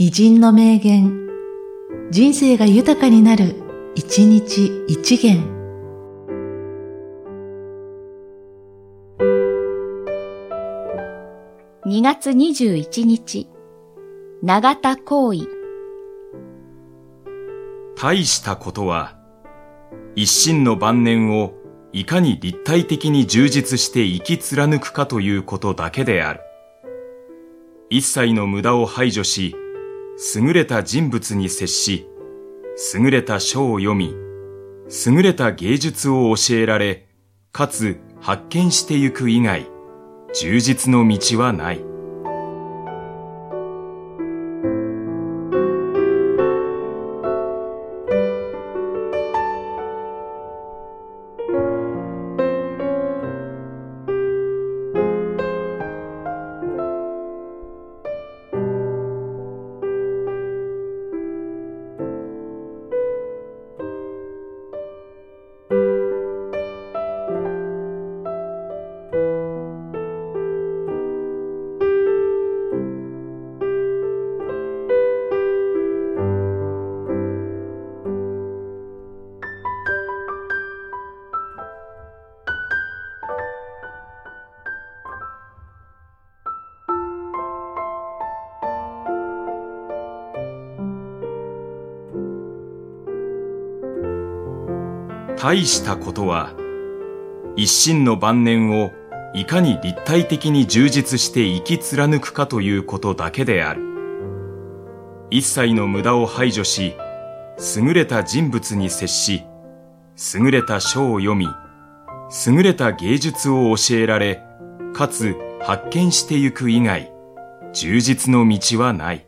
偉人の名言、人生が豊かになる、一日一元。2月21日、長田行為。大したことは、一心の晩年をいかに立体的に充実して生き貫くかということだけである。一切の無駄を排除し、優れた人物に接し、優れた書を読み、優れた芸術を教えられ、かつ発見してゆく以外、充実の道はない。大したことは、一心の晩年をいかに立体的に充実して生き貫くかということだけである。一切の無駄を排除し、優れた人物に接し、優れた書を読み、優れた芸術を教えられ、かつ発見してゆく以外、充実の道はない。